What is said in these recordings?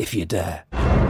if you dare.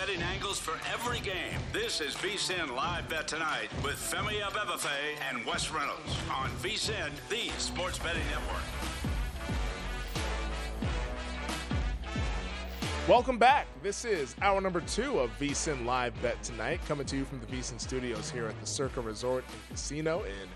Betting angles for every game. This is VSIN Live Bet Tonight with Femi Abebefe and Wes Reynolds on VSIN, the sports betting network. Welcome back. This is hour number two of VSIN Live Bet Tonight, coming to you from the VSIN studios here at the Circa Resort and Casino in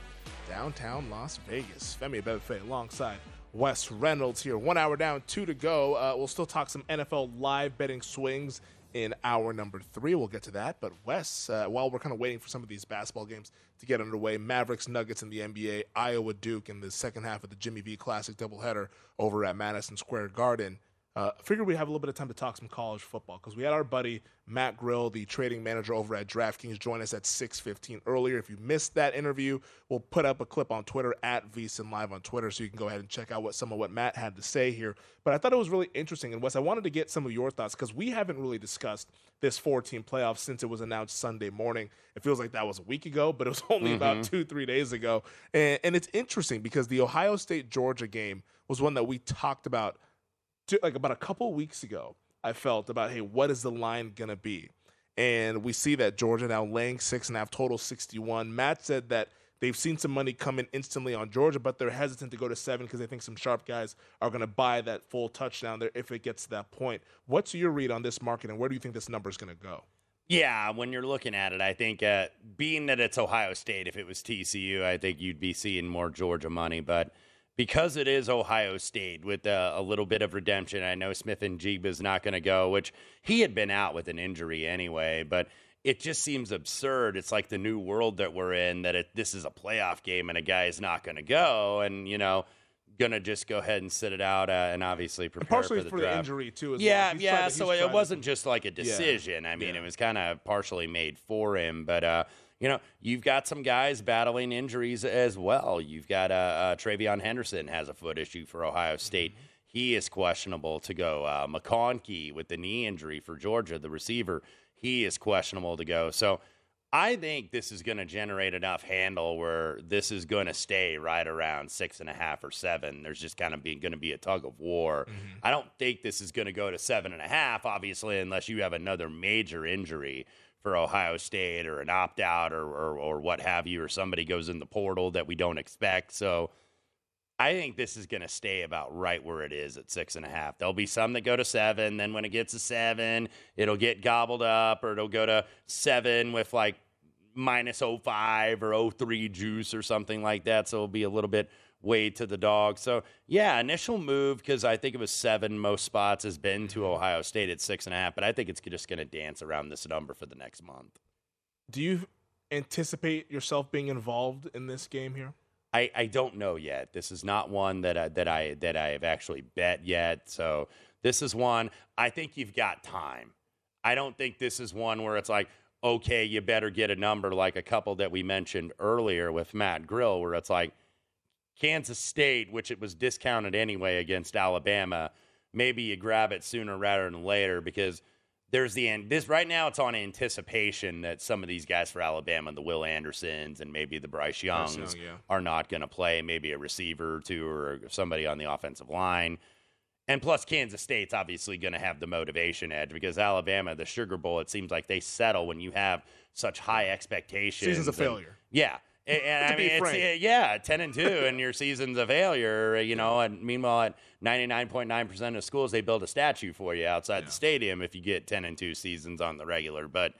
downtown Las Vegas. Femi Abebefe alongside Wes Reynolds here. One hour down, two to go. Uh, we'll still talk some NFL live betting swings in hour number three. We'll get to that. But Wes, uh, while we're kind of waiting for some of these basketball games to get underway, Mavericks, Nuggets in the NBA, Iowa, Duke in the second half of the Jimmy V Classic doubleheader over at Madison Square Garden. Uh, figured we'd have a little bit of time to talk some college football because we had our buddy Matt Grill, the trading manager over at DraftKings, join us at 6:15 earlier. If you missed that interview, we'll put up a clip on Twitter at VSIN Live on Twitter, so you can go ahead and check out what some of what Matt had to say here. But I thought it was really interesting, and Wes, I wanted to get some of your thoughts because we haven't really discussed this four-team playoff since it was announced Sunday morning. It feels like that was a week ago, but it was only mm-hmm. about two, three days ago, and, and it's interesting because the Ohio State Georgia game was one that we talked about like about a couple weeks ago, I felt about hey, what is the line gonna be? And we see that Georgia now laying six and a half, total sixty-one. Matt said that they've seen some money come in instantly on Georgia, but they're hesitant to go to seven because they think some sharp guys are going to buy that full touchdown there if it gets to that point. What's your read on this market, and where do you think this number is going to go? Yeah, when you're looking at it, I think uh, being that it's Ohio State, if it was TCU, I think you'd be seeing more Georgia money, but because it is Ohio State with a, a, little bit of redemption. I know Smith-Njigba is not going to go, which he had been out with an injury anyway, but it just seems absurd. It's like the new world that we're in that it, this is a playoff game and a guy is not going to go, and you know. Gonna just go ahead and sit it out uh, and obviously prepare and partially for the, for the injury too. yeah, well. yeah. So it wasn't to... just like a decision. Yeah. I mean, yeah. it was kind of partially made for him, but uh, you know, you've got some guys battling injuries as well. You've got uh, uh, TreVeyon Henderson has a foot issue for Ohio State. Mm-hmm. He is questionable to go. Uh, McConkey with the knee injury for Georgia, the receiver, he is questionable to go. So I think this is going to generate enough handle where this is going to stay right around six and a half or seven. There's just kind of going to be a tug of war. Mm-hmm. I don't think this is going to go to seven and a half, obviously, unless you have another major injury for Ohio State or an opt out or, or, or what have you, or somebody goes in the portal that we don't expect. So I think this is going to stay about right where it is at six and a half. There'll be some that go to seven. Then when it gets to seven, it'll get gobbled up, or it'll go to seven with like minus 05 or 03 juice or something like that. So it'll be a little bit way to the dog. So yeah, initial move because I think it was seven most spots has been to mm-hmm. Ohio State at six and a half, but I think it's just going to dance around this number for the next month. Do you anticipate yourself being involved in this game here? I, I don't know yet. This is not one that I, that I that I have actually bet yet. So this is one I think you've got time. I don't think this is one where it's like, okay, you better get a number like a couple that we mentioned earlier with Matt Grill, where it's like Kansas State, which it was discounted anyway against Alabama. Maybe you grab it sooner rather than later because there's the end. This right now, it's on anticipation that some of these guys for Alabama, the Will Andersons and maybe the Bryce Youngs, Young, yeah. are not going to play. Maybe a receiver or two or somebody on the offensive line. And plus, Kansas State's obviously going to have the motivation edge because Alabama, the Sugar Bowl, it seems like they settle when you have such high expectations. Season's a and- failure. Yeah. And, and I mean, it's, uh, yeah, 10 and 2, and your season's a failure, you know. And meanwhile, at 99.9% of schools, they build a statue for you outside the stadium if you get 10 and 2 seasons on the regular. But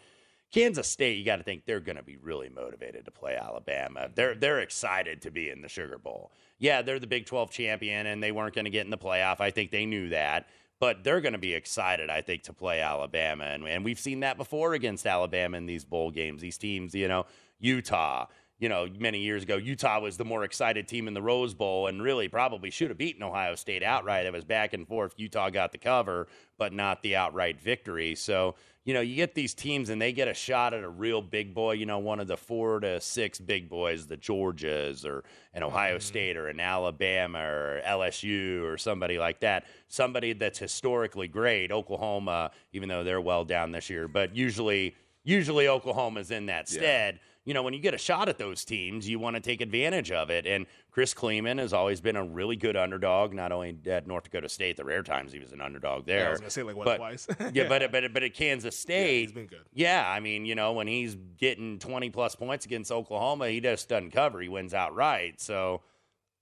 Kansas State, you got to think they're going to be really motivated to play Alabama. They're they're excited to be in the Sugar Bowl. Yeah, they're the Big 12 champion and they weren't going to get in the playoff. I think they knew that. But they're going to be excited, I think, to play Alabama. And, and we've seen that before against Alabama in these bowl games. These teams, you know, Utah, you know, many years ago, Utah was the more excited team in the Rose Bowl and really probably should have beaten Ohio State outright. It was back and forth. Utah got the cover, but not the outright victory. So, you know, you get these teams and they get a shot at a real big boy, you know, one of the four to six big boys, the Georgias or an Ohio mm-hmm. State or an Alabama or LSU or somebody like that. Somebody that's historically great. Oklahoma, even though they're well down this year, but usually usually Oklahoma's in that stead. You know, when you get a shot at those teams, you want to take advantage of it. And Chris Klieman has always been a really good underdog, not only at North Dakota State, the rare times he was an underdog there. Yeah, I was gonna say, like, what, but, twice? yeah, Yeah. but but but at Kansas State, he's been good. Yeah, I mean, you know, when he's getting twenty plus points against Oklahoma, he just doesn't cover. He wins outright. So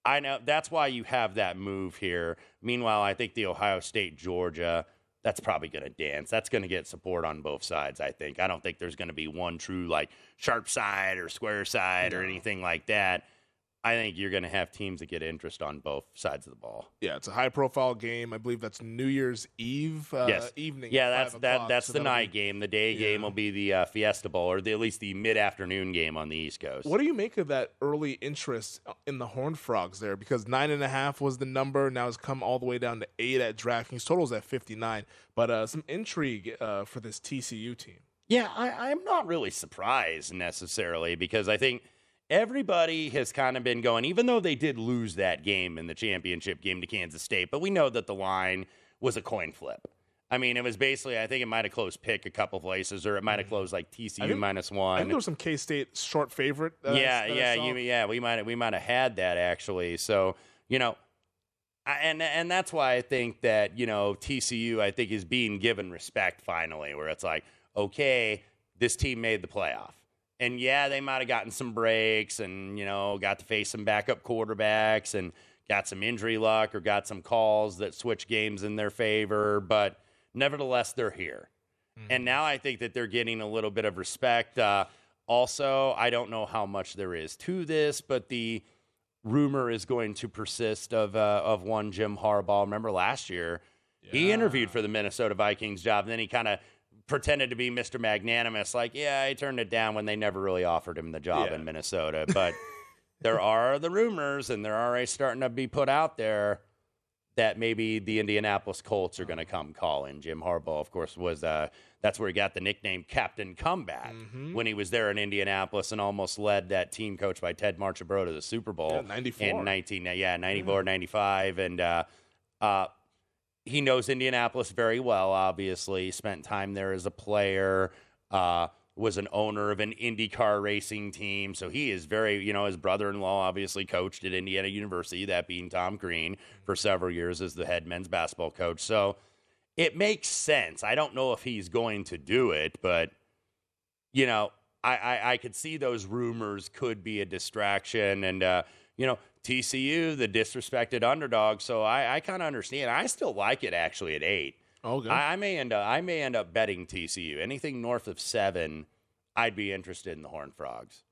I know that's why you have that move here. Meanwhile, I think the Ohio State Georgia, that's probably going to dance. That's going to get support on both sides, I think. I don't think there's going to be one true like sharp side or square side or anything like that. I think you're going to have teams that get interest on both sides of the ball. Yeah, it's a high profile game. I believe that's New Year's Eve uh, yes. evening. Yeah, that's that. That's so the night be- game. The day game will be the uh, Fiesta Bowl, or the, at least the mid-afternoon game on the East Coast. What do you make of that early interest in the Horned Frogs there? Because nine and a half was the number. Now it's come all the way down to eight at DraftKings. Totals at 59. But uh, some intrigue uh, for this TCU team. Yeah, I, I'm not really surprised necessarily because I think everybody has kind of been going, even though they did lose that game in the championship game to Kansas State, but we know that the line was a coin flip. I mean, it was basically, I think it might have closed pick a couple places, or it might have closed like TCU Mm-hmm. think- minus I one. think there was some K State short favorite. Uh, yeah, I yeah, you, yeah. We might we might have had that actually. So you know, I- and and that's why I think that you know TCU I think is being given respect finally, where it's like, okay, this team made the playoff, and yeah, they might have gotten some breaks, and you know, got to face some backup quarterbacks, and got some injury luck, or got some calls that switch games in their favor, but nevertheless, they're here. And now I think that they're getting a little bit of respect. Uh, also, I don't know how much there is to this, but the rumor is going to persist of uh, of one Jim Harbaugh. Remember last year, he interviewed for the Minnesota Vikings job, and then he kind of pretended to be Mr. Magnanimous, like, yeah, I turned it down when they never really offered him the job Yeah. in Minnesota. But there are the rumors, and they're already starting to be put out there that maybe the Indianapolis Colts are going to come calling. Jim Harbaugh, of course, was uh, that's where he got the nickname Captain Comeback Mm-hmm. when he was there in Indianapolis and almost led that team coached by Ted Marchibroda to the Super Bowl Yeah, 94. in 19 yeah 94 95 and uh, uh, he knows Indianapolis very well. Obviously, spent time there as a player. Uh, was an owner of an IndyCar racing team, so he is very, you know, his brother-in-law obviously coached at Indiana University, that being Tom Crean, for several years as the head men's basketball coach. So it makes sense. I don't know if he's going to do it, but you know, I, I, I could see those rumors could be a distraction. And, uh, you know, TCU, the disrespected underdog. So I, I kind of understand. I still like it actually at eight. Okay. I, I may end up I may end up betting TCU. Anything north of seven, I'd be interested in the Horned Frogs.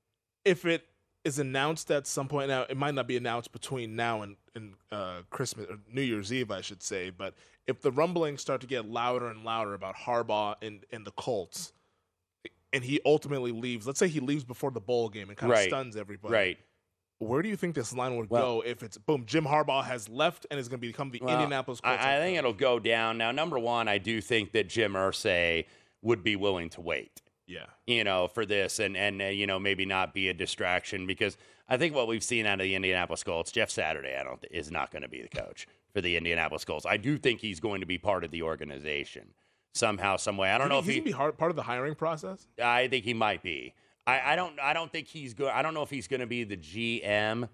If it is announced at some point now, it might not be announced between now and, and uh, Christmas or New Year's Eve, I should say. But if the rumblings start to get louder and louder about Harbaugh and, and the Colts, and he ultimately leaves, let's say he leaves before the bowl game and kind of Right. stuns everybody. Right. Where do you think this line would Well- go if it's boom, Jim Harbaugh has left and is going to become the Well, Indianapolis Colts? I, I think it'll go down. Now, number one, I do think that Jim Irsay would be willing to wait. Yeah. you know, for this and and uh, you know maybe not be a distraction because I think what we've seen out of the Indianapolis Colts, Jeff Saturday, I don't is not going to be the coach for the Indianapolis Colts. I do think he's going to be part of the organization somehow, some way. I don't know if he's he. be hard, part of the hiring process. I think he might be. I, I don't. I don't think he's good. I don't know if he's going to be the GM,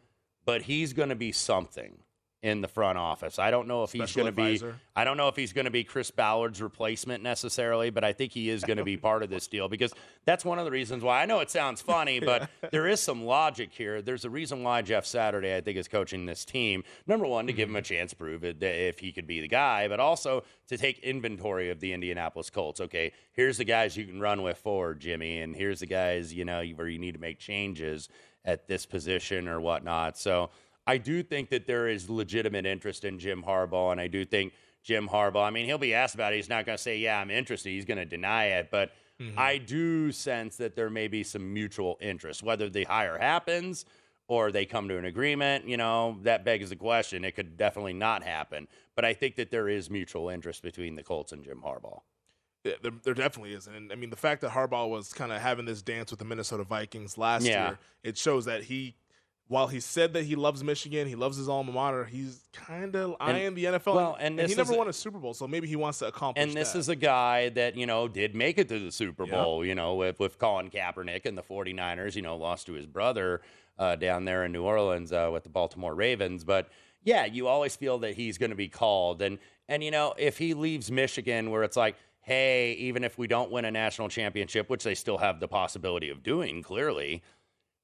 but he's going to be something in the front office. I don't know if he's going to be I don't know if he's going to be Chris Ballard's replacement necessarily, but I think he is going to be part of this deal because that's one of the reasons why. I know it sounds funny, but there is some logic here. There's a reason why Jeff Saturday, I think, is coaching this team. Number one, to give him a mm-hmm. chance to prove it, if he could be the guy, but also to take inventory of the Indianapolis Colts. Okay, here's the guys you can run with forward, Jimmy, and here's the guys you know where you need to make changes at this position or whatnot. So. I do think that there is legitimate interest in Jim Harbaugh, and I do think Jim Harbaugh. I mean, he'll be asked about it. He's not going to say, "Yeah, I'm interested." He's going to deny it, but mm-hmm. I do sense that there may be some mutual interest. Whether the hire happens or they come to an agreement, you know, that begs the question. It could definitely not happen, but I think that there is mutual interest between the Colts and Jim Harbaugh. Yeah, there, there definitely is, and I mean the fact that Harbaugh was kind of having this dance with the Minnesota Vikings last Yeah. year, it shows that he, while he said that he loves Michigan, he loves his alma mater, he's kind of eyeing the NFL. well, and he never a- won a Super Bowl, so maybe he wants to accomplish. And this that. is a guy that, you know, did make it to the Super Yeah. Bowl, you know, with, with Colin Kaepernick and the 49ers, you know, lost to his brother uh, down there in New Orleans uh, with the Baltimore Ravens. But yeah, you always feel that he's going to be called. And, and, you know, if he leaves Michigan where it's like, hey, even if we don't win a national championship, which they still have the possibility of doing, clearly.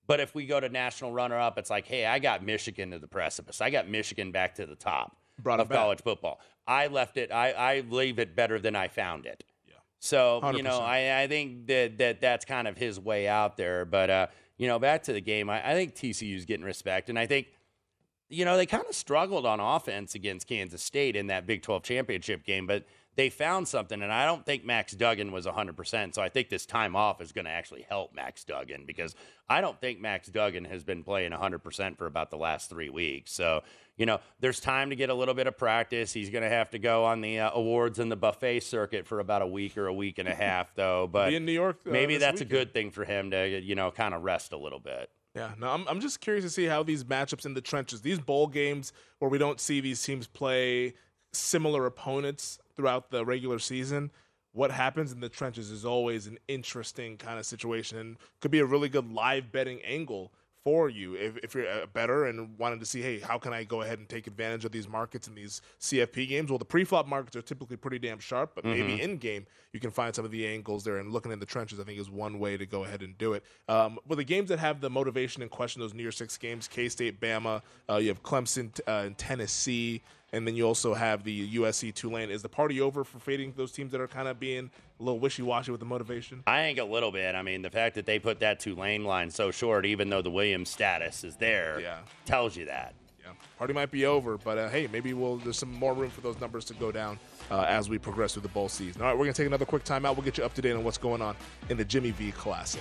But if we go to national runner up, it's like, hey, I got Michigan to the precipice. I got Michigan back to the top Brought of college football. I left it. I, I leave it better than I found it. Yeah. So you know, I, I think that, that that's kind of his way out there. But uh, you know, back to the game, I, I think TCU's getting respect, and I think you know they kind of struggled on offense against Kansas State in that Big 12 championship game, but they found something, and I don't think Max Duggan was 100%. So I think this time off is going to actually help Max Duggan because I don't think Max Duggan has been playing 100% for about the last three weeks. So, you know, there's time to get a little bit of practice. He's going to have to go on the uh, awards and the buffet circuit for about a week or a week and a half, though. But Be in New York, uh, maybe that's a good thing for him to, you know, kind of rest a little bit. Yeah, no, I'm, I'm just curious to see how these matchups in the trenches, these bowl games where we don't see these teams play similar opponents throughout the regular season, what happens in the trenches is always an interesting kind of situation and could be a really good live betting angle for you if, if you're a better and wanted to see, hey, how can I go ahead and take advantage of these markets in these CFP games? Well, the pre-flop markets are typically pretty damn sharp, but maybe in game you can find some of the angles there. And looking in the trenches, I think is one way to go ahead and do it. Um, well, the games that have the motivation and question, those New Year Six games, K State, Bama, uh, you have Clemson uh, and Tennessee. And then you also have the USC Tulane. Is the party over for fading those teams that are kind of being a little wishy washy with the motivation? I think a little bit. I mean, the fact that they put that Tulane line so short, even though the Williams status is there, Yeah. tells you that. Yeah, party might be over, but uh, hey, maybe we'll there's some more room for those numbers to go down uh, as we progress through the bowl season. All right, we're gonna take another quick timeout. We'll get you up to date on what's going on in the Jimmy V Classic.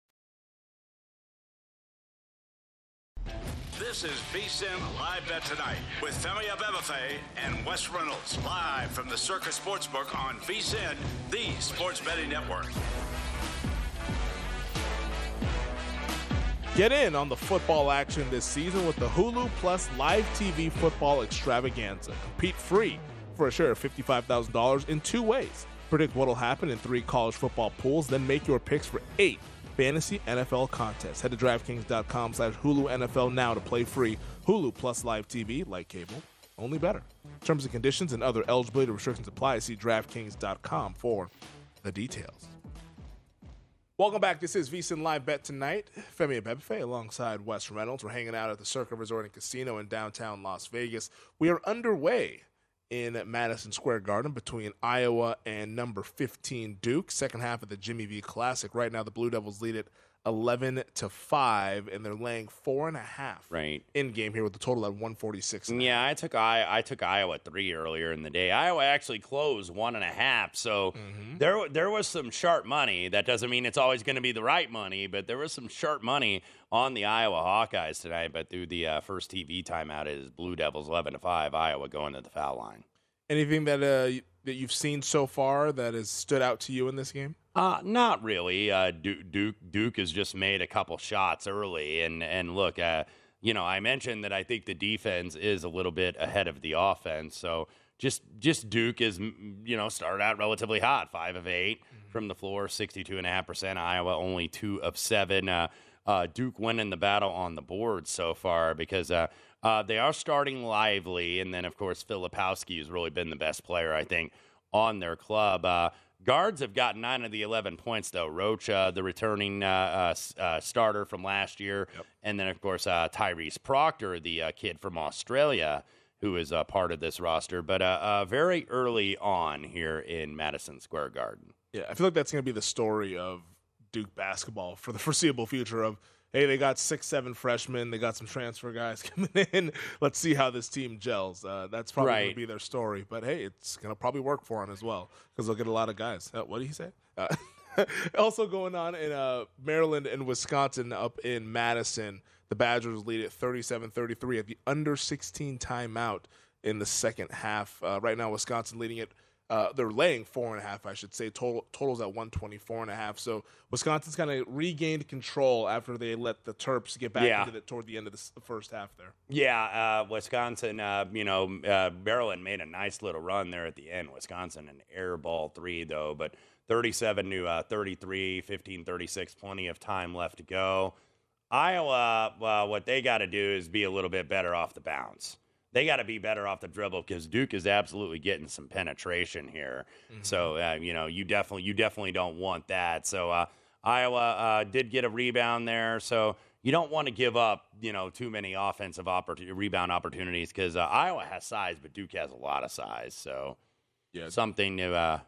This is VSIN Live Bet Tonight with Femi Abebefe and Wes Reynolds live from the Circa Sportsbook on VSIN, the sports betting network. Get in on the football action this season with the Hulu Plus Live TV Football Extravaganza. Compete free for a share of $55,000 in two ways. Predict what'll happen in three college football pools, then make your picks for eight fantasy NFL contests. Head to DraftKings.com slash Hulu NFL now to play free. Hulu plus live TV, like cable, only better. Terms and conditions and other eligibility restrictions apply. See DraftKings.com for the details. Welcome back. This is VSIN Live Bet Tonight. Femi Abebefe alongside Wes Reynolds. We're hanging out at the Circa Resort and Casino in downtown Las Vegas. We are underway in Madison Square Garden between Iowa and number 15 Duke. Second half of the Jimmy V Classic. Right now, the Blue Devils lead it 11 to 5 and they're laying four and a half right. in game here with the total at 146 yeah i took i i took iowa three earlier in the day. Iowa actually closed one and a half so mm-hmm. there there was some sharp money. That doesn't mean it's always going to be the right money but there was some sharp money on the iowa hawkeyes tonight. But through the uh, first tv timeout is blue devils 11 to 5 iowa going to the foul line. Anything that uh, that you've seen so far that has stood out to you in this game uh, not really. Uh, Duke, Duke, Duke has just made a couple shots early, and and look, uh, you know, I mentioned that I think the defense is a little bit ahead of the offense. So just just Duke is you know started out relatively hot, five of 8 mm-hmm. from the floor, sixty two and a half percent. Iowa only two of seven. Uh, uh, Duke winning the battle on the board so far because uh, uh, they are starting lively, and then of course Filipowski has really been the best player I think on their club. Uh, Guards have got nine of the 11 points, though. Roach, the returning uh, uh, uh, starter from last year. Yep. And then, of course, uh, Tyrese Proctor, the uh, kid from Australia, who is a part of this roster. But uh, very early on here in Madison Square Garden. Yeah, I feel like that's going to be the story of Duke basketball for the foreseeable future of hey, they got six, seven freshmen. They got some transfer guys coming in. Let's see how this team gels. Uh, that's probably right. going to be their story. But hey, it's going to probably work for them as well because they'll get a lot of guys. Uh, what did he say? Uh, also going on in uh, Maryland and Wisconsin up in Madison, the Badgers lead at 37-33 at the under 16 timeout in the second half. Uh, right now, Wisconsin leading it uh, they're laying four and a half, I should say. Total totals at 124 and a half. So Wisconsin's kind of regained control after they let the Terps get back yeah. into it toward the end of the first half there. Yeah, uh, Wisconsin, uh, you know, uh, Maryland made a nice little run there at the end. Wisconsin, an air ball three, though, but 37 to uh, 33, 15 36, plenty of time left to go. Iowa, well, what they got to do is be a little bit better off the bounce. They got to be better off the dribble because Duke is absolutely getting some penetration here. So uh, you know, you definitely you definitely don't want that. So uh, Iowa uh, did get a rebound there. So you don't want to give up, you know, too many offensive opportu- rebound opportunities because uh, Iowa has size, but Duke has a lot of size. So Yeah. something to uh,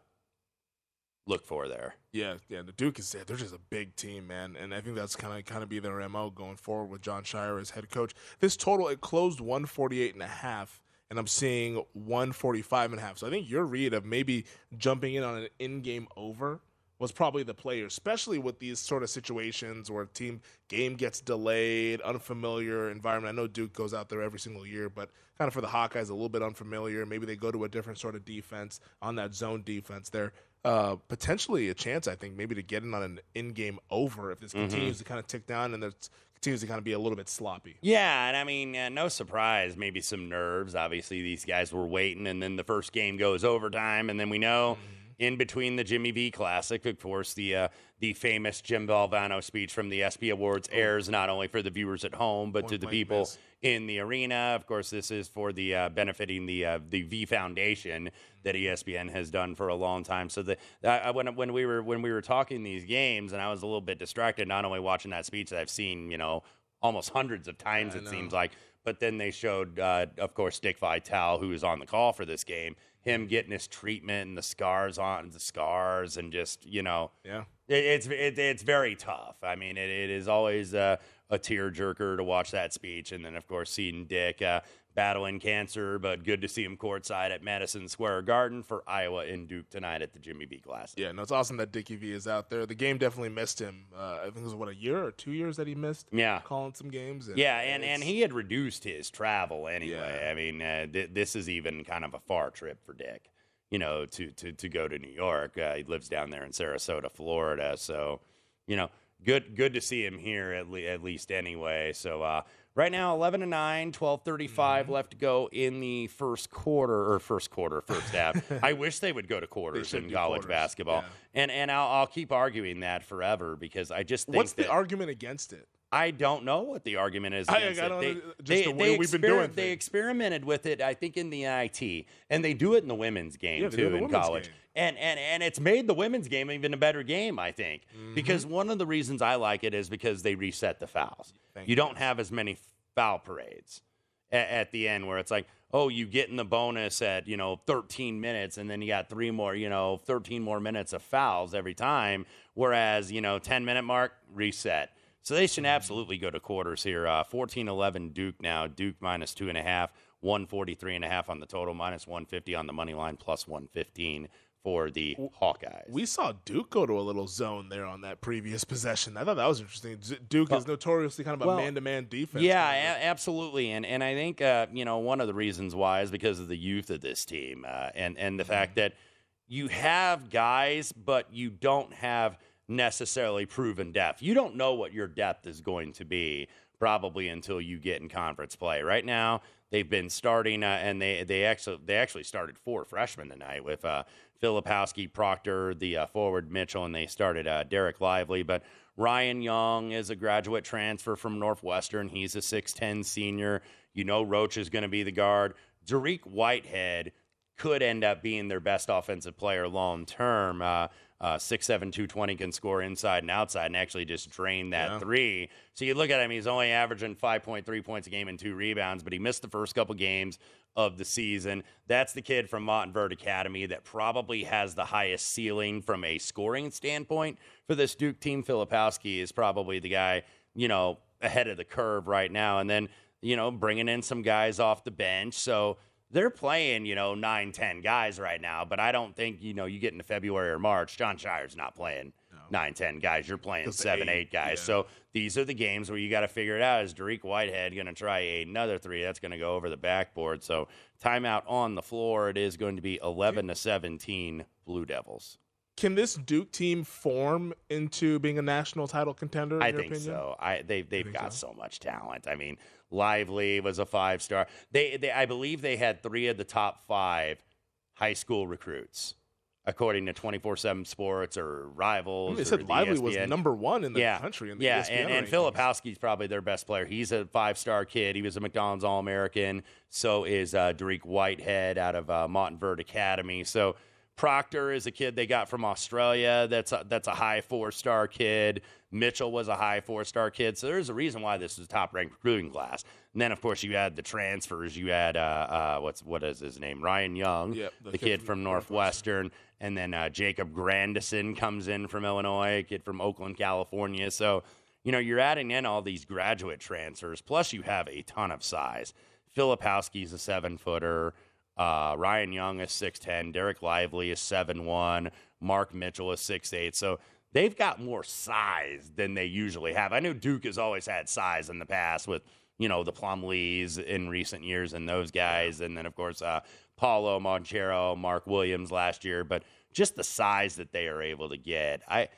look for there. Yeah, yeah. The Duke is they're just a big team, man, and I think that's kind of kind of be their mo going forward with Jon Scheyer as head coach. This total it closed 148 and a half, and I'm seeing 145 and a half. So I think your read of maybe jumping in on an in-game over was probably the player, especially with these sort of situations where team game gets delayed, unfamiliar environment. I know Duke goes out there every single year, but kind of for the Hawkeyes, a little bit unfamiliar. Maybe they go to a different sort of defense on that zone defense. They're uh, potentially a chance, I think, maybe to get in on an in-game over if this Mhm. continues to kind of tick down and it continues to kind of be a little bit sloppy. Yeah, and I mean, uh, no surprise, maybe some nerves. Obviously, these guys were waiting, and then the first game goes overtime, and then we know in between the Jimmy V Classic, of course, the uh, the famous Jim Valvano speech from the ESPY Awards airs not only for the viewers at home, but to the people miss. in the arena. Of course, this is for the uh, benefiting the uh, the V Foundation that ESPN has done for a long time. So the I, when when we were when we were talking these games, and I was a little bit distracted, not only watching that speech that I've seen, you know, almost hundreds of times I it seems like, but then they showed, uh, of course, Dick Vitale, who was on the call for this game, him getting his treatment and the scars on the scars, and just you know, Yeah. it, it's it, it's very tough. I mean, it, it is always uh, a tearjerker to watch that speech, and then of course seeing Dick uh, battling cancer, but good to see him courtside at Madison Square Garden for Iowa and Duke tonight at the Jimmy V Classic. Yeah, no, it's awesome that Dickie V is out there. The game definitely missed him. Uh, I think it was what a year or two years that he missed. Yeah. calling some games. And Yeah, and, and he had reduced his travel anyway. Yeah. I mean, uh, th- this is even kind of a far trip for Dick, you know, to to, to go to New York. Uh, he lives down there in Sarasota, Florida. So, you know, good good to see him here at, le- at least anyway. So, uh, right now, 11 to 9, 12:35 mm-hmm. left to go in the first quarter or first quarter, first half. I wish they would go to quarters in college quarters, basketball. yeah. And and I'll, I'll keep arguing that forever because I just think What's the argument against it? I don't know what the argument is. I- Against I it. don't They, just the way we've been exper- doing They experimented with it, I think, in the NIT, and they do it in the women's game Yeah, they it too in in college. game. And and and it's made the women's game even a better game, I think, Mm-hmm. because one of the reasons I like it is because they reset the fouls. you don't have as many foul parades at, at the end where it's like, oh, you get in the bonus at you know 13 minutes, and then you got three more, you know, 13 more minutes of fouls every time. Whereas you know 10 minute mark reset. So they should absolutely go to quarters here. Uh, 14-11 Duke now. Duke minus two and a half, 143 and a half on the total, minus 150 on the money line, plus 115 for the Hawkeyes. We saw Duke go to a little zone there on that previous possession. I thought that was interesting. Duke is notoriously kind of a well, man-to-man defense. Yeah, a- absolutely, and and I think uh, you know one of the reasons why is because of the youth of this team, uh, and and the fact that you have guys, but you don't have necessarily proven depth. You don't know what your depth is going to be probably until you get in conference play. Right now, they've been starting, uh, and they they actually they actually started four freshmen tonight with uh, Filipowski, Proctor, the uh, forward Mitchell, and they started uh, Dereck Lively, but. Ryan Young is a graduate transfer from Northwestern. He's a 6'10 senior. You know Roach is going to be the guard. Dariq Whitehead could end up being their best offensive player long term. Uh, uh, 6'7, 220 can score inside and outside and actually just drain that Yeah. three. So you look at him, he's only averaging 5.3 points a game and two rebounds, but he missed the first couple games of the season. That's the kid from Montverde Academy that probably has the highest ceiling from a scoring standpoint for this Duke team. Filipowski is probably the guy, you know, ahead of the curve right now. And then, you know, bringing in some guys off the bench. So they're playing, you know, nine, ten guys right now. But I don't think, you know, you get into February or March, Jon Scheyer's not playing nine, ten guys. You're playing seven, eight, eight guys. yeah. So these are the games where you got to figure it out. Is Dariq Whitehead going to try another three? That's going to go over the backboard. So timeout on the floor. It is going to be 11 to 17 Blue Devils. Can this Duke team form into being a national title contender? In I think opinion? so. I they they've got so? so? much talent. I mean, Lively was a five star. They they I believe they had three of the top five high school recruits according to 24/7 Sports or Rivals. I mean, they said Lively was number one in the yeah. country in the yeah, ESPN and, and rankings. Filipowski's probably their best player. He's a five-star kid. He was a McDonald's All-American. So is uh, Dariq Whitehead out of uh, Montverde Academy. So Proctor is a kid they got from Australia. That's a, that's a high four-star kid. Mitchell was a high four-star kid. So there's a reason why this is a top-ranked recruiting class. And then of course you had the transfers. You had uh, uh, what's what is his name? Ryan Young, Yep, the, kid, from Northwestern, and then uh, Jacob Grandison comes in from Illinois, a kid from Oakland, California. So you know you're adding in all these graduate transfers. Plus you have a ton of size. Filipowski's a seven-footer. Uh, Ryan Young is 6'10. Dereck Lively is 7'1. Mark Mitchell is 6'8. So they've got more size than they usually have. I know Duke has always had size in the past with, you know, the Plumlees in recent years and those guys. And then, of course, uh, Paolo Banchero, Mark Williams last year. But just the size that they are able to get. I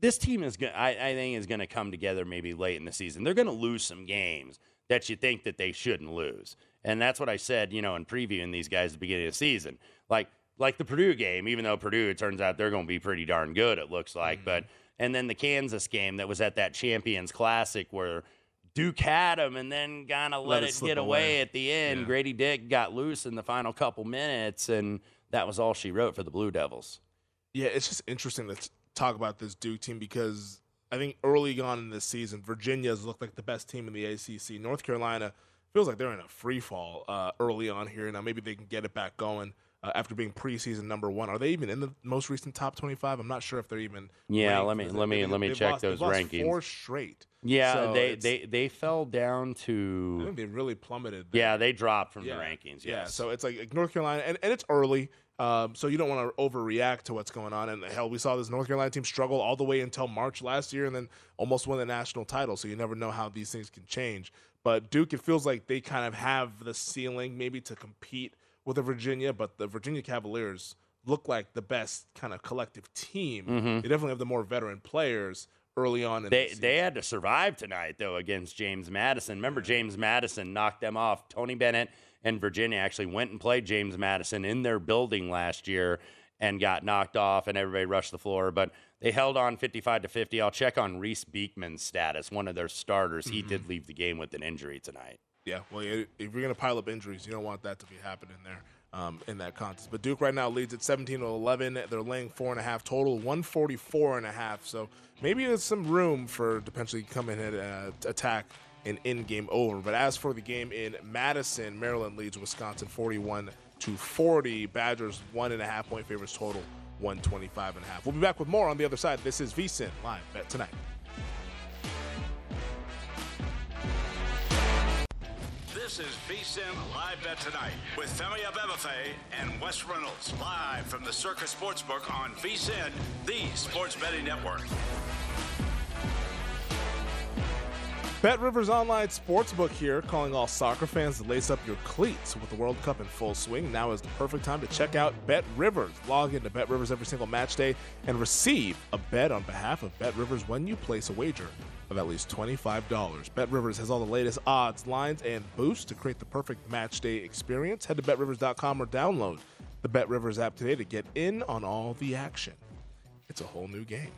this team is going I, I think is going to come together maybe late in the season. They're going to lose some games that you think that they shouldn't lose. And that's what I said, you know, in previewing these guys at the beginning of the season. Like like the Purdue game, even though Purdue it turns out they're going to be pretty darn good it looks like, Mm-hmm. but and then the Kansas game that was at that Champions Classic where Duke had them and then kind of let, Let it it, get away away. at the end. Yeah. Grady Dick got loose in the final couple minutes and that was all she wrote for the Blue Devils. Yeah, it's just interesting to talk about this Duke team because I think early on in this season, Virginia's looked like the best team in the ACC. North Carolina feels like they're in a free fall uh, early on here. Now maybe they can get it back going uh, after being preseason number one. Are they even in the most recent top twenty-five? I'm not sure if they're even. Yeah, ranked let me- let me- they- let me check lost- those rankings. Four straight. Yeah, So they, they they fell down to. I think they really plummeted. Yeah, they dropped from Yeah. the rankings. Yes. Yeah, so it's like, like North Carolina, and, and it's early, um, so you don't want to overreact to what's going on. And hell, we saw this North Carolina team struggle all the way until March last year, and then almost won the national title. So you never know how these things can change. But Duke, it feels like they kind of have the ceiling maybe to compete with the Virginia, but the Virginia Cavaliers look like the best kind of collective team. Mhm. They definitely have the more veteran players early on. In They the they had to survive tonight though against James Madison. Remember James Madison knocked them off. Tony Bennett and Virginia actually went and played James Madison in their building last year and got knocked off and everybody rushed the floor, but they held on 55 to 50. I'll check on Reece Beekman's status, one of their starters. He did leave the game with an injury tonight. Yeah, well, if you're going to pile up injuries, you don't want that to be happening there um, in that contest. But Duke right now leads at 17 to 11. They're laying four and a half total, 144 and a half. So maybe there's some room for potentially come in and uh, attack an in-game over. But as for the game in Madison, Maryland leads Wisconsin 41 to 40. Badgers one and a half point favorites total, 125 and a half. We'll be back with more on the other side. This is VSIN live bet tonight. This is VSIN Live Bet Tonight with Femi Abebefe and Wes Reynolds live from the Circa Sportsbook on VSIN, the sports betting network. Bet Rivers Online Sportsbook here, calling all soccer fans to lace up your cleats with the World Cup in full swing. Now is the perfect time to check out Bet Rivers. Log into Bet Rivers every single match day and receive a bet on behalf of Bet Rivers when you place a wager of at least $25. Bet Rivers has all the latest odds, lines, and boosts to create the perfect match day experience. Head to betrivers.com or download the Bet Rivers app today to get in on all the action. It's a whole new game.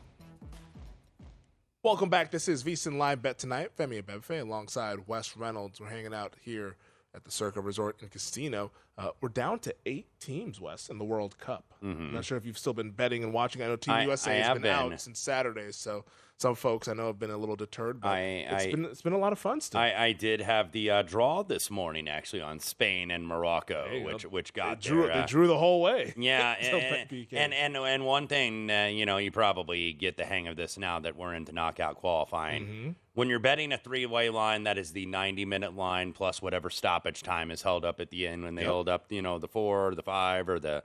Welcome back. This is VSIN Live Bet Tonight. Femi Abebefe alongside Wes Reynolds. We're hanging out here at the Circa Resort and Casino. Uh, we're down to eight teams, Wes, in the World Cup. I'm not sure if you've still been betting and watching. I know Team Mm-hmm. I- USA I has been, been. out since Saturday, so some folks I know have been a little deterred. But I- it's I- been it's been a lot of fun still. I, I did have the uh, draw this morning actually on Spain and Morocco, which go. which got they drew, their, they uh, drew the whole way. Yeah, and, and and and one thing, uh, you know, you probably get the hang of this now that we're into knockout qualifying. Mm-hmm. When you're betting a three-way line, that is the 90-minute line plus whatever stoppage time is held up at the end. When they Yep. hold up, you know, the four or the five or the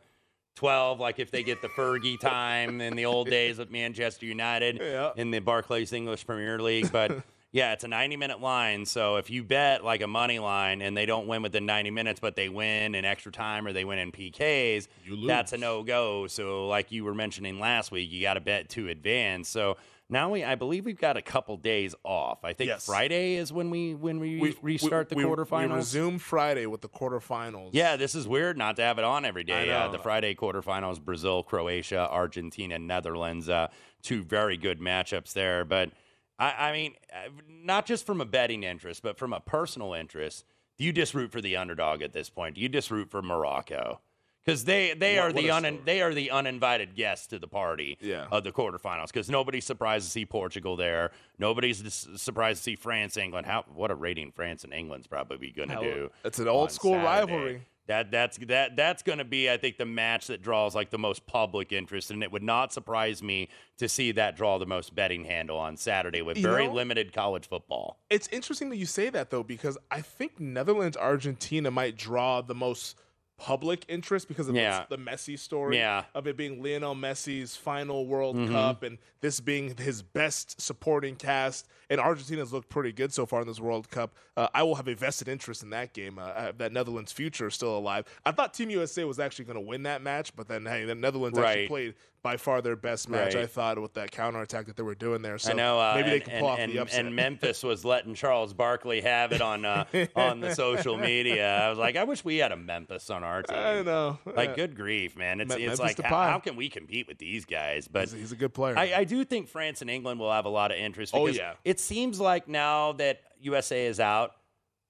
12, like if they get the Fergie time in the old days with Manchester United Yeah. in the Barclays English Premier League, but. Yeah, it's a 90 minute line. So if you bet like a money line and they don't win within 90 minutes, but they win in extra time or they win in PKs, You that's a no go. So, like you were mentioning last week, you got to bet to advance. So now we I believe we've got a couple days off. I think Yes. Friday is when we when we, We- restart we, the we- quarterfinals. We resume Friday with the quarterfinals. Yeah, this is weird not to have it on every day. Uh, the Friday quarterfinals: Brazil, Croatia, Argentina, Netherlands. Uh, two very good matchups there. But I, I mean, uh, not just from a betting interest, but from a personal interest. Do you just root for the underdog at this point? Do you just root for Morocco? Because they they What- are the un, they are the uninvited guests to the party Yeah. of the quarterfinals. Because nobody's surprised to see Portugal there. Nobody's surprised to see France, England. How what a rating France and England's probably going to do. it's an old school Saturday. rivalry. That that's that that's going to be, I think, the match that draws like the most public interest, and it would not surprise me to see that draw the most betting handle on Saturday with You very know- limited college football. It's interesting that you say that though, because I think Netherlands Argentina might draw the most public interest because of Yeah. the, the Messi story Yeah. of it being Lionel Messi's final World Mhm. Cup and this being his best supporting cast. And Argentina's looked pretty good so far in this World Cup. Uh, I will have a vested interest in that game. Uh, uh, that Netherlands future is still alive. I thought Team USA was actually going to win that match, but then hey, the Netherlands actually played by far their best match. Right. I thought with that counterattack that they were doing there. So I know. Uh, maybe they and, can and, pull off and, the upset. and Memphis was letting Charles Barkley have it on uh, on the social media. I was like, I wish we had a Memphis on our team. I know. Like, good grief, man! It's Me- it's Memphis like how, how can we compete with these guys? But he's, he's a good player. I, I do think France and England will have a lot of interest. Oh, Because yeah. It seems like now that USA is out,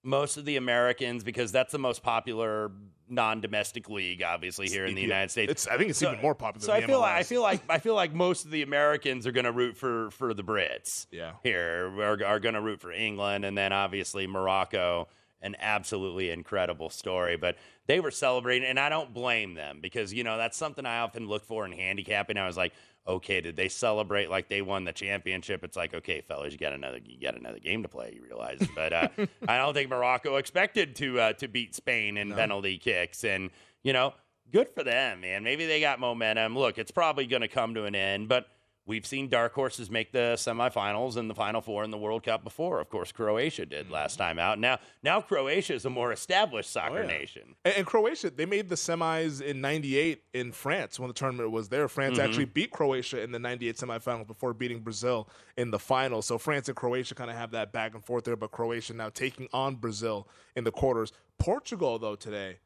most of the Americans, because that's the most popular non-domestic league, obviously here in the Yeah. United States. It's, I think it's even more popular. So than I the feel like I feel like I feel like most of the Americans are going to root for for the Brits. Yeah. Here are, are going to root for England, and then obviously Morocco. An absolutely incredible story, but they were celebrating, and I don't blame them because you know that's something I often look for in handicapping. I was like, okay, did they celebrate like they won the championship? It's like, okay, fellas, you got another you got another game to play. You realize, but uh, I don't think Morocco expected to uh, to beat Spain in penalty kicks, and you know, good for them, man. Maybe they got momentum. Look, it's probably going to come to an end, but we've seen dark horses make the semifinals and the final four in the World Cup before. Of course, Croatia did last time out. Now, now Croatia is a more established soccer Oh, yeah. nation. And, and Croatia, they made the semis in '98 in France when the tournament was there. France Mhm. actually beat Croatia in the '98 semifinals before beating Brazil in the final. So France and Croatia kind of have that back and forth there, but Croatia now taking on Brazil in the quarters. Portugal, though, today,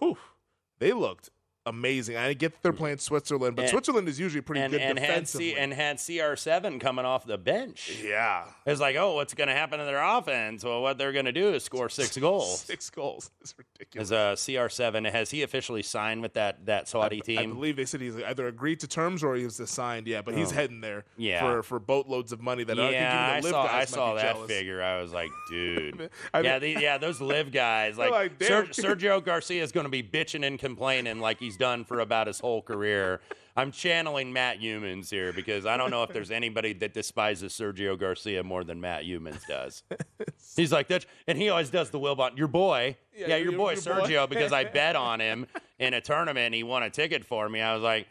whew, they looked amazing. I get that they're playing Switzerland, but And- Switzerland is usually pretty and, good and had defensively. C, and had CR7 coming off the bench. yeah, It's like, oh, what's going to happen to their offense? Well, what they're going to do is score six goals. six goals. It's ridiculous. As uh, CR7, has he officially signed with that that Saudi I team? I believe they said he's either agreed to terms or he's was assigned. Yeah, but he's Oh. heading there Yeah. for, for boatloads of money that I yeah, I live saw. guys I saw that jealous. figure. I was like, dude. I yeah, the, yeah, those live guys. Like, like, Ser- Sergio Garcia is going to be bitching and complaining like he's done for about his whole career. I'm channeling Matt Youmans here because I don't know if there's anybody that despises Sergio Garcia more than Matt Youmans does. He's like that, and he always does the Wilbon. Your boy, Yeah, yeah, your your- boy your boy. Sergio, because I bet on him in a tournament. He won a ticket for me. I was like,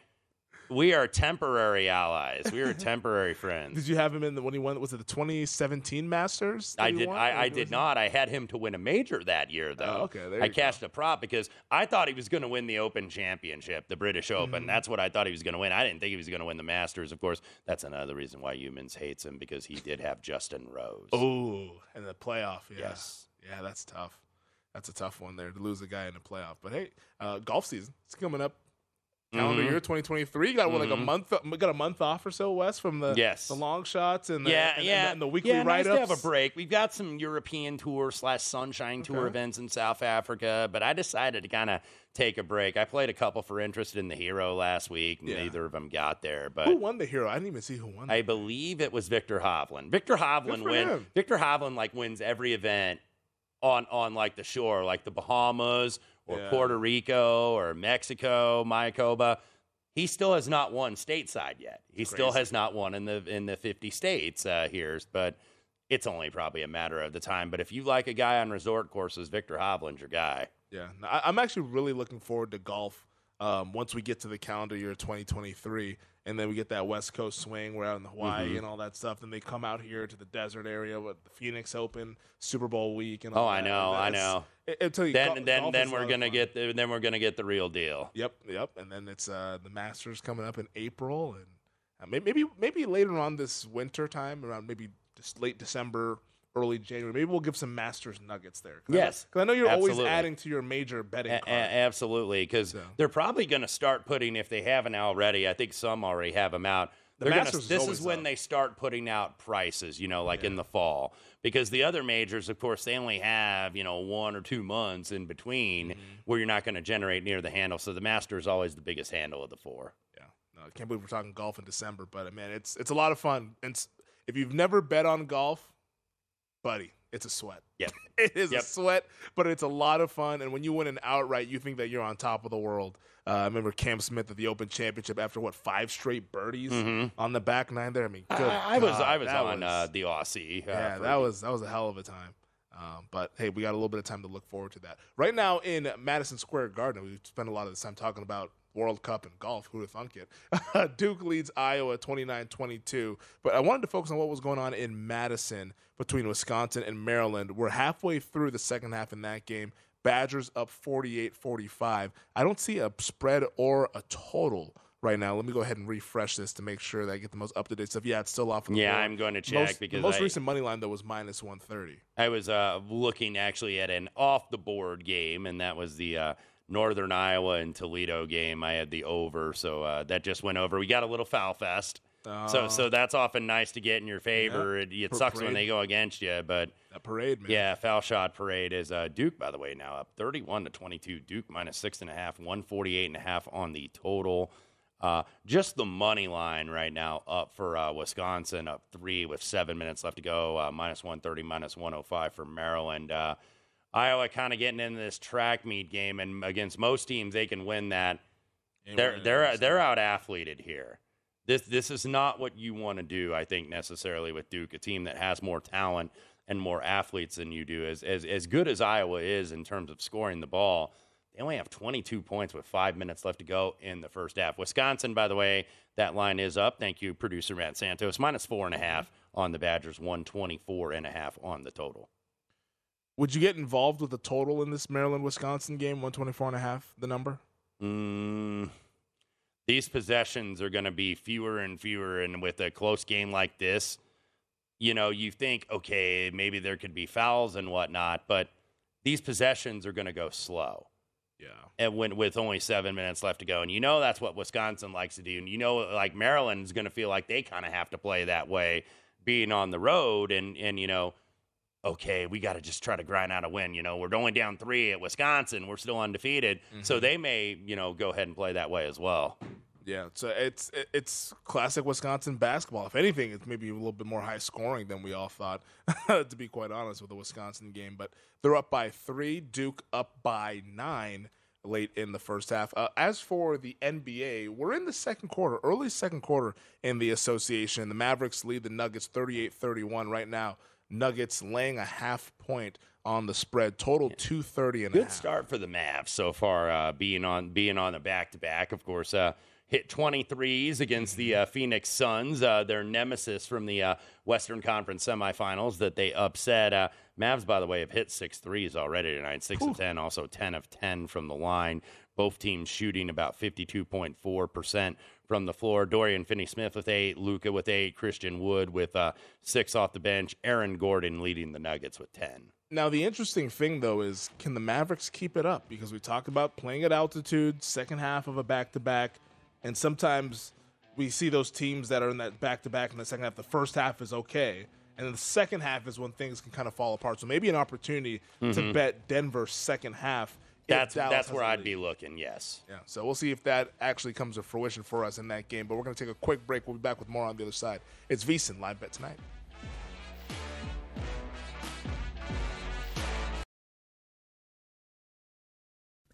we are temporary allies. We are temporary friends. Did you have him in the when he won? Was it the 2017 Masters? I did. won? I, I did it- not. I had him to win a major that year, though. Oh, okay, there I you go. cashed a prop because I thought he was going to win the Open Championship, the British Open. Mhm. That's what I thought he was going to win. I didn't think he was going to win the Masters. Of course, that's another reason why Youmans hates him because he did have Justin Rose. Oh, and the playoff. Yeah. Yes. Yeah, that's tough. That's a tough one there to lose a guy in the playoff. But hey, uh, golf season it's coming up. Calendar Mhm. year 2023. You got what, like a Mhm. month. We got a month off or so, Wes, from the Yes. the long shots and the, yeah, and, yeah, and the, and the weekly yeah, nice to have a break. We've got some European tour slash Sunshine Tour Okay. events in South Africa, but I decided to kind of take a break. I played a couple for interest in the Hero last week. Yeah. Neither of them got there, but Who won the hero? I didn't even see who won. I believe it was Viktor Hovland. Viktor Hovland win. Viktor Hovland like wins every event on on like the shore, like the Bahamas or Yeah. Puerto Rico or Mexico, Mayakoba. He still has not won stateside yet. He still has not won in the in the 50 states uh, here, but it's only probably a matter of the time. But if you like a guy on resort courses, Viktor Hovland's your guy. Yeah, I'm actually really looking forward to golf um, once we get to the calendar year 2023, and then we get that West Coast swing. We're out in Hawaii Mhm. and all that stuff. Then they come out here to the desert area with the Phoenix Open, Super Bowl week, and all Oh, I know, I know. I- you, Then gol- then then we're gonna fun. get the, then we're gonna get the real deal. Yep, yep. And then it's uh, the Masters coming up in April, and Uh, maybe maybe later on this winter time, around maybe just late December, early January. Maybe we'll give some Masters nuggets there. 'Cause I Yes, 'cause I know you're always adding to your major betting. A- a- absolutely, because they're probably going to start putting, if they haven't already, I think some already have them out. The Masters this always is when up. they start putting out prices, you know, like in the fall. Because the other majors, of course, they only have, you know, one or two months in between Mm-hmm. where you're not going to generate near the handle. So the Masters is always the biggest handle of the four. Yeah, no, I can't believe we're talking golf in December, but man, it's it's a lot of fun. And if you've never bet on golf, buddy, it's a sweat. Yep. it is Yep. a sweat, but it's a lot of fun. And when you win an outright, you think that you're on top of the world. Uh, I remember Cam Smith at the Open Championship after what five straight birdies Mhm. on the back nine there. I mean, good I, I was I was that on was- uh, the Aussie. uh, yeah, that was that was a hell of a time. Um, but hey, we got a little bit of time to look forward to that. Right now in Madison Square Garden, we spent a lot of this time talking about World Cup and golf. Who'd have thunk it? Duke leads Iowa 29-22. But I wanted to focus on what was going on in Madison between Wisconsin and Maryland. We're halfway through the second half in that game. Badgers up 48-45. I don't see a spread or a total right now. Let me go ahead and refresh this to make sure that I get the most up to date stuff. Yeah, it's still off. Of the Yeah, board. I'm going to check most, because the most I- recent money line though was minus 130. I was uh, looking actually at an off the board game, and that was the uh, Northern Iowa and Toledo game. I had the over, so uh, that just went over. We got a little foul fest. so, Oh. so that's often nice to get in your favor. Yeah. It, it sucks when they go against you, but That parade, man. yeah, foul shot parade is uh, Duke, by the way, now up 31 to 22. Duke minus six and a half, 148 and a half on the total. Uh, just the money line right now up for uh, Wisconsin, up three with seven minutes left to go, uh, minus 130, minus 105 for Maryland. Iowa kind of getting into this track meet game, and against most teams, they can win that. They're they're they're out athleted here. This this is not what you want to do. I think necessarily with Duke, a team that has more talent and more athletes than you do. As as as good as Iowa is in terms of scoring the ball, they only have 22 points with five minutes left to go in the first half. Wisconsin, by the way, that line is up. Thank you, producer Matt Santos. Minus four and a half on the Badgers, 124 and a half on the total. Would you get involved with the total in this Maryland Wisconsin game? 124 and a half, the number? Mm, these possessions are going to be fewer and fewer, and with a close game like this, you know, you think, okay, maybe there could be fouls and whatnot, but these possessions are going to go slow. Yeah. And when with only seven minutes left to go, and you know that's what Wisconsin likes to do, and you know, like Maryland's going to feel like they kind of have to play that way, being on the road, and and you know, okay, we got to just try to grind out a win. You know, we're only down three at Wisconsin. We're still undefeated. So they may, you know, go ahead and play that way as well. Yeah, so it's it's classic Wisconsin basketball. If anything, it's maybe a little bit more high scoring than we all thought, to be quite honest, with the Wisconsin game. But they're up by three. Duke up by nine late in the first half. Uh, as for the NBA, we're in the second quarter, early second quarter in the association. The Mavericks lead the Nuggets 38-31 right now. Nuggets laying a half point on the spread. Total 230 and a Good half. start for the Mavs so far, uh, being on being on a back to back. Of course, uh, hit 23s against the uh, Phoenix Suns, uh, their nemesis from the uh, Western Conference semifinals that they upset. Uh, Mavs, by the way, have hit six threes already tonight, six of ten, also 10 of 10 from the line. Both teams shooting about 52.4% from the floor. Dorian Finney Smith with eight, Luka with eight, Christian Wood with uh, six off the bench, Aaron Gordon leading the Nuggets with 10. Now the interesting thing though is can the Mavericks keep it up? Because we talk about playing at altitude, second half of a back to back, and sometimes we see those teams that are in that back to back in the second half. The first half is okay, and then the second half is when things can kind of fall apart. So maybe an opportunity to Mhm. bet Denver's second half. That's Dallas that's where I'd be looking. Yes. Yeah, so we'll see if that actually comes to fruition for us in that game. But we're going to take a quick break. We'll be back with more on the other side. It's VSiN live bet tonight.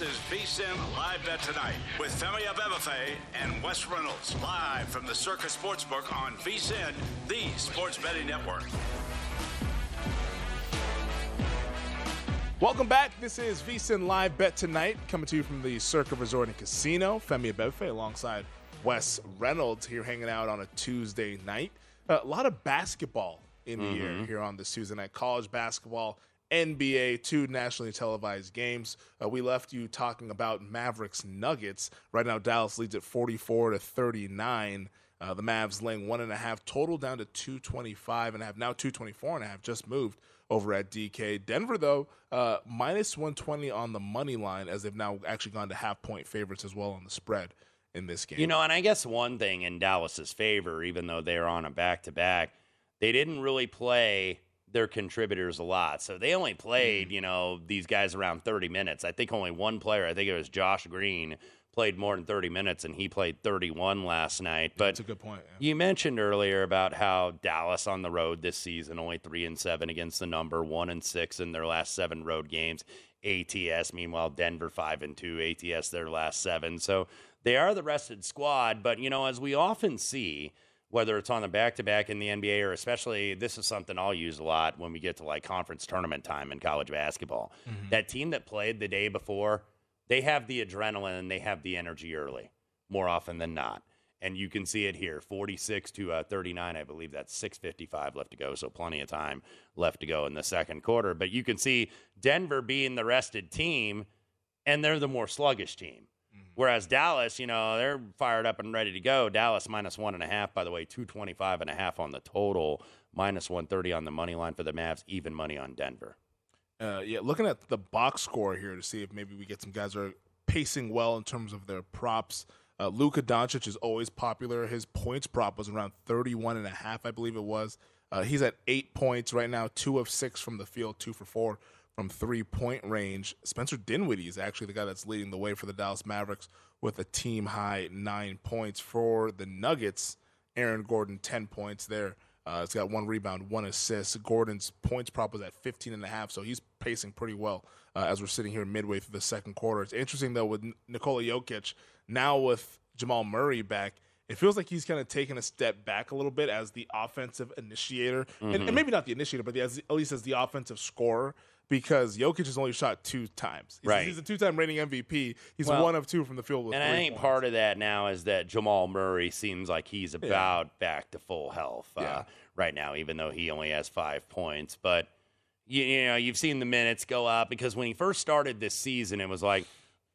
This is VSIN Live Bet Tonight with Femi Abebefe and Wes Reynolds live from the Circa Sportsbook on VSIN, the sports betting network. Welcome back. This is VSIN Live Bet Tonight, coming to you from the Circa Resort and Casino. Femi Abebefe alongside Wes Reynolds here hanging out on a Tuesday night. a lot of basketball in the Mm-hmm. air here on this Tuesday night. College basketball, NBA, two nationally televised games. Uh, we left you talking about Mavericks Nuggets. Right now, Dallas leads at 44 to 39. Uh, the Mavs laying one and a half total down to 225 and a half. Now 224 and a half just moved over at DK. Denver, though, uh, minus 120 on the money line as they've now actually gone to half point favorites as well on the spread in this game. You know, and I guess one thing in Dallas's favor, even though they're on a back to back, they didn't really play their contributors a lot. So they only played, Mm. you know, these guys around 30 minutes. I think only one player, I think it was Josh Green, played more than 30 minutes, and he played 31 last night. But That's a good point. yeah. you mentioned earlier about how Dallas on the road this season only three and seven against the number, one and six in their last seven road games. ATS, meanwhile, Denver five and two, ATS their last seven. So they are the rested squad. But you know, as we often see, whether it's on the back to back in the NBA or especially this is something I'll use a lot when we get to like conference tournament time in college basketball. That team that played the day before, they have the adrenaline and they have the energy early more often than not. And you can see it here 46 to uh, 39. I believe that's 6.55 left to go. So plenty of time left to go in the second quarter. But you can see Denver being the rested team, and they're the more sluggish team. Whereas Dallas, you know, they're fired up and ready to go. Dallas minus one and a half, by the way, 225 and a half on the total, minus 130 on the money line for the Mavs, even money on Denver. Uh, yeah, looking at the box score here to see if maybe we get some guys that are pacing well in terms of their props. Uh, Luka Doncic is always popular. His points prop was around 31 and a half, I believe it was. Uh, he's at eight points right now, two of six from the field, two for four from three point range. Spencer Dinwiddie is actually the guy that's leading the way for the Dallas Mavericks with a team high nine points. For the Nuggets, Aaron Gordon, 10 points there. Uh, it's got one rebound, one assist. Gordon's points prop was at 15 and a half, so he's pacing pretty well uh, as we're sitting here midway through the second quarter. It's interesting though with Nikola Jokic now with Jamal Murray back. It feels like he's kind of taken a step back a little bit as the offensive initiator, and, and Mhm. maybe not the initiator, but the, as, at least as the offensive scorer. Because Jokic has only shot two times. He's, Right. He's a two-time reigning MVP. He's Well, one of two from the field with And I think points. part of that now is that Jamal Murray seems like he's about back to full health uh, Yeah. right now, even though he only has five points. But you, you know, you've seen the minutes go up because when he first started this season, it was like,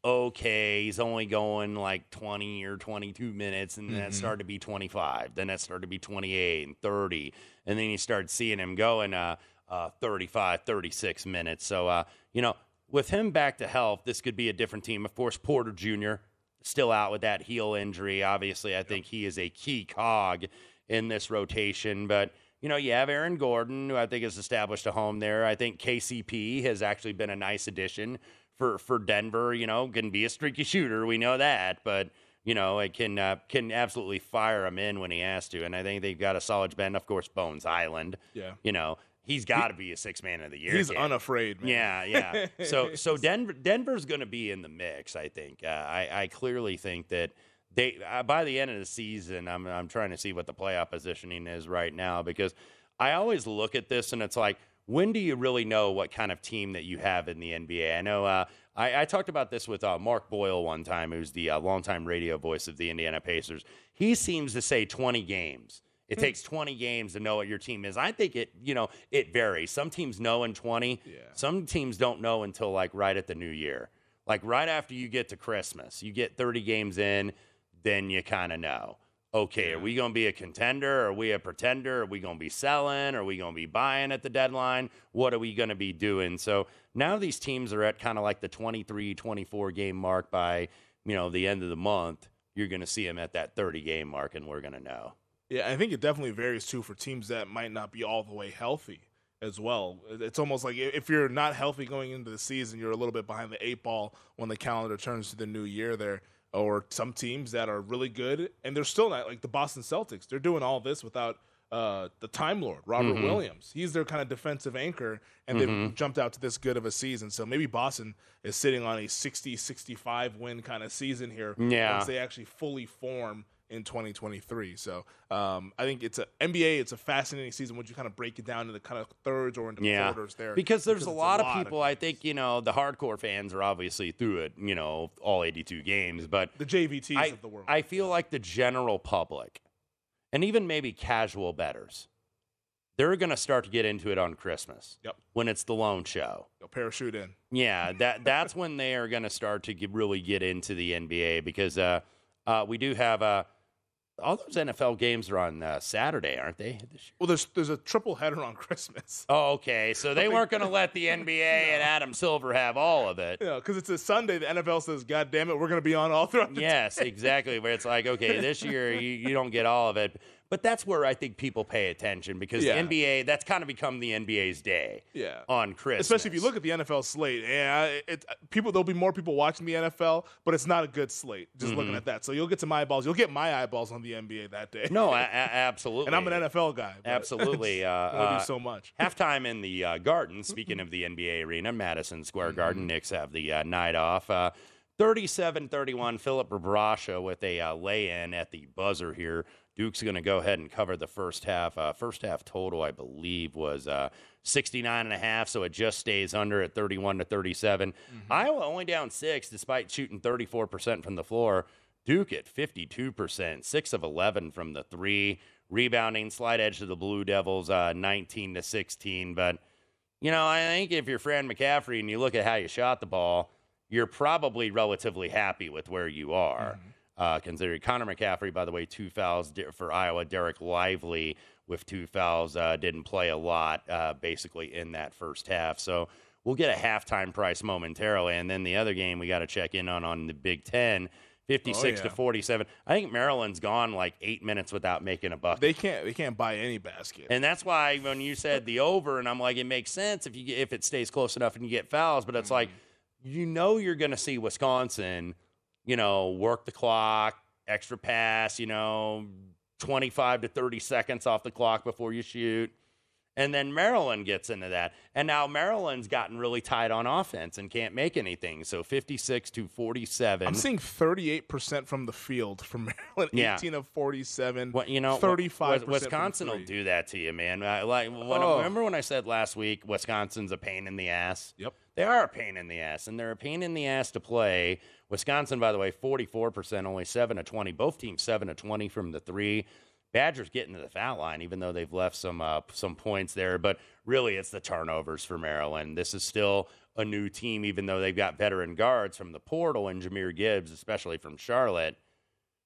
okay, he's only going like 20 or 22 minutes, and then it Mhm. started to be 25. Then it started to be 28 and 30. And then you start seeing him going uh, uh, 35, 36 minutes. So, uh, you know, with him back to health, this could be a different team. Of course, Porter Jr. still out with that heel injury. Obviously, I think he is a key cog in this rotation. But you know, you have Aaron Gordon, who I think has established a home there. I think KCP has actually been a nice addition for for Denver. You know, can be a streaky shooter, we know that, but you know, it can uh, can absolutely fire him in when he has to. And I think they've got a solid band. Of course, Bones Hyland. Yeah. You know, he's got to be a six man of the year. He's kid. unafraid, man. Yeah, yeah. So so Denver Denver's going to be in the mix. I think. Uh, I I clearly think that. They uh, by the end of the season, I'm I'm trying to see what the playoff positioning is right now because I always look at this and it's like, when do you really know what kind of team that you have in the NBA? I know uh, I, I, talked about this with uh, Mark Boyle one time, who's the uh, longtime radio voice of the Indiana Pacers. He seems to say 20 games. It mm. takes 20 games to know what your team is. I think it, you know, it varies. Some teams know in 20. Yeah. Some teams don't know until like right at the new year. Like right after you get to Christmas, you get 30 games in, then you kind of know okay, are we going to be a contender? Are we a pretender? Are we going to be selling? Are we going to be buying at the deadline? What are we going to be doing? So now these teams are at kind of like the 23, 24 game mark by, you know, the end of the month. You're going to see them at that 30 game mark, and we're going to know. Yeah, I think it definitely varies too for teams that might not be all the way healthy as well. It's almost like if you're not healthy going into the season, you're a little bit behind the eight ball when the calendar turns to the new year there or some teams that are really good and they're still not like the Boston Celtics. They're doing all this without uh, the Time Lord, Robert Mhm. Williams. He's their kind of defensive anchor, and Mhm. they've jumped out to this good of a season. So maybe Boston is sitting on a 60 65 win kind of season here Yeah. once they actually fully form in 2023. So um, I think it's a NBA. It's a fascinating season Would you kind of break it down into kind of thirds or into yeah. quarters there. Because there's it's a lot of people, I think, you know, the hardcore fans are obviously through it, you know, all 82 games, but the JVTs I, of the world. I feel like the general public and even maybe casual betters, they're going to start to get into it on Christmas. Yep. When it's the lone show. They'll parachute in. Yeah, that that's when they are going to start to get, really get into the NBA because uh, uh, we do have uh, all those NFL games are on uh, Saturday, aren't they? Well, there's there's a triple header on Christmas. Oh, okay. So they weren't going to let the NBA and Adam Silver have all of it. Yeah, because it's a Sunday. The NFL says, "God damn it, we're going to be on all throughout." The Yes, exactly. Where it's like, okay, this year you, you don't get all of it. But that's where I think people pay attention because Yeah. the NBA, that's kind of become the NBA's day Yeah. on Christmas. Especially if you look at the NFL slate, yeah, it, it- people there'll be more people watching the NFL, but it's not a good slate. Just looking Mhm. at that, so you'll get some eyeballs. You'll get my eyeballs on the NBA that day. No, a- a- absolutely. and I'm an NFL guy. Absolutely. Uh, I only do uh, so much. Halftime in the uh, Garden, speaking of the NBA arena, Madison Square Garden, Knicks have the uh, night off. Uh, 37 31, Filip Rebraca with a uh, lay in at the buzzer here. Duke's going to go ahead and cover the first half. Uh, first half total, I believe, was uh, 69 and a half, so it just stays under at 31 to 37. Iowa only down six despite shooting 34% from the floor. Duke at 52%, 6 of 11 from the three. Rebounding, slight edge to the Blue Devils, uh, 19 to 16. But, you know, I think if you're Fran McCaffery and you look at how you shot the ball, you're probably relatively happy with where you are. Uh, considering Connor McCaffery, by the way, two fouls for Iowa. Dereck Lively with two fouls uh, didn't play a lot, uh, basically in that first half. So we'll get a halftime price momentarily, and then the other game we got to check in on on the Big Ten. 56 to yeah. 47. I think Maryland's gone like eight minutes without making a bucket. They can't. They can't buy any basket. And that's why when you said the over, and I'm like, it makes sense if you get, if it stays close enough and you get fouls. But it's like, you know, you're going to see Wisconsin, you know, work the clock, extra pass, you know, 25 to 30 seconds off the clock before you shoot. And then Maryland gets into that. And now Maryland's gotten really tight on offense and can't make anything. So 56 to 47. I'm seeing 38 percent from the field from Maryland. Yeah. 18 of 47. Well, you know, 35. Wis- Wisconsin will do that to you, man. I, like, when, Oh. remember when I said last week, Wisconsin's a pain in the ass. Yep, they are a pain in the ass, and they're a pain in the ass to play. Wisconsin, by the way, forty-four percent, only seven to twenty. Both teams seven to twenty from the three. Badgers getting to the foul line, even though they've left some uh, some points there. But really, it's the turnovers for Maryland. This is still a new team, even though they've got veteran guards from the portal and Jameer Gibbs, especially from Charlotte.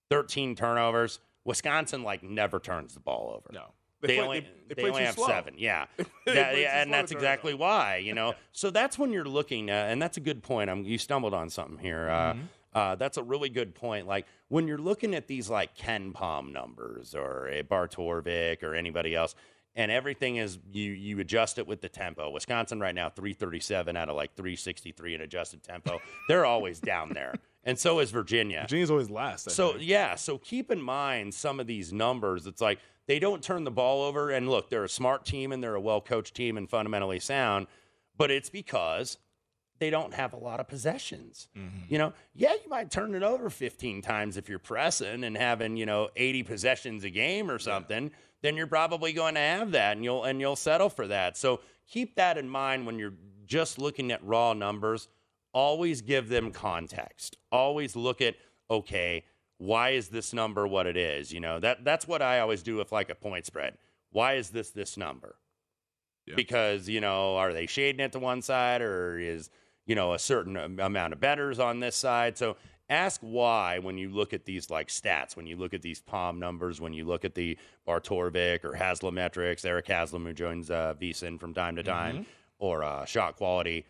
13 turnovers. Wisconsin like never turns the ball over. No. They, They play- only they- they they, only have slow. seven. Yeah, That- yeah, and that's exactly why. You know, so that's when you're looking, uh, and that's a good point. I'm, you stumbled on something here. Uh, Mm-hmm. uh, that's a really good point. Like when you're looking at these like KenPom numbers or a Bartorvik or anybody else, and everything is you you adjust it with the tempo. Wisconsin right now 337 out of like 363 in adjusted tempo. They're always down there. And so is Virginia. Virginia's always last. I So think. yeah, so keep in mind some of these numbers. It's like they don't turn the ball over. And look, they're a smart team and they're a well coached team and fundamentally sound, but it's because they don't have a lot of possessions. Mm-hmm. You know, yeah, you might turn it over 15 times if you're pressing and having, you know, 80 possessions a game or something, then you're probably going to have that and you'll and you'll settle for that. So keep that in mind when you're just looking at raw numbers. Always give them context. Always look at, okay, why is this number what it is? You know, that that's what I always do with like a point spread. Why is this this number? Because, you know, are they shading it to one side or is, you know, a certain amount of betters on this side? So ask why when you look at these like stats, when you look at these palm numbers, when you look at the Bartorvik or Haslametrics, Eric Haslam who joins uh, VSIN from time to time, Mhm. or uh, shot quality,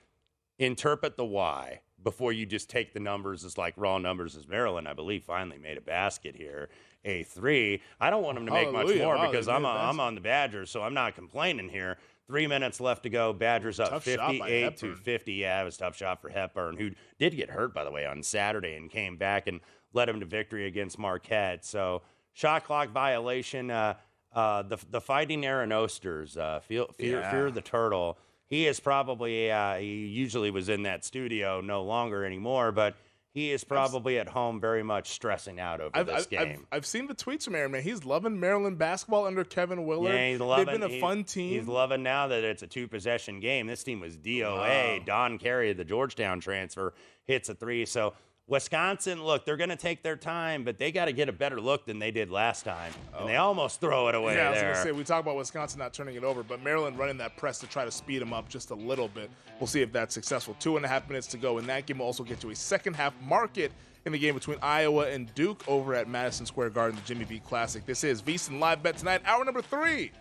interpret the why before you just take the numbers as like raw numbers as Maryland, I believe, finally made a basket here. A three. I don't want them to make much more Wow, because I'm a I'm on the Badgers, so I'm not complaining here. Three minutes left to go. Badgers up Tough 58 to 50. Yeah, it was a tough shot for Hepburn, who did get hurt, by the way, on Saturday and came back and led him to victory against Marquette. So, shot clock violation. Uh, uh, the, the Fighting Aaron Osters, uh, fear, fear, Yeah. fear the Turtle. He is probably, uh, he usually was in that studio, no longer anymore, but he is probably at home very much stressing out over I've, this I've, game. I've, I've seen the tweets from Aaron, man. He's loving Maryland basketball under Kevin Willard. Yeah, he's loving. They've been a he- fun team. He's loving now that it's a two possession game. This team was DOA. Wow. Don Carey, the Georgetown transfer, hits a three. So Wisconsin, look, they're going to take their time, but they got to get a better look than they did last time, and they oh. almost throw it away Oh. yeah, I was gonna say we talk about Wisconsin not turning it over, but Maryland running that press to try to speed them up just a little bit. We'll see if that's successful. Two and a half minutes to go and that game. We'll also get you a second half market in the game between Iowa and Duke over at Madison Square Garden, the Jimmy V Classic. This is VSiN Live Bet tonight, hour number three,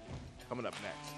coming up next.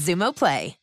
Xumo Play.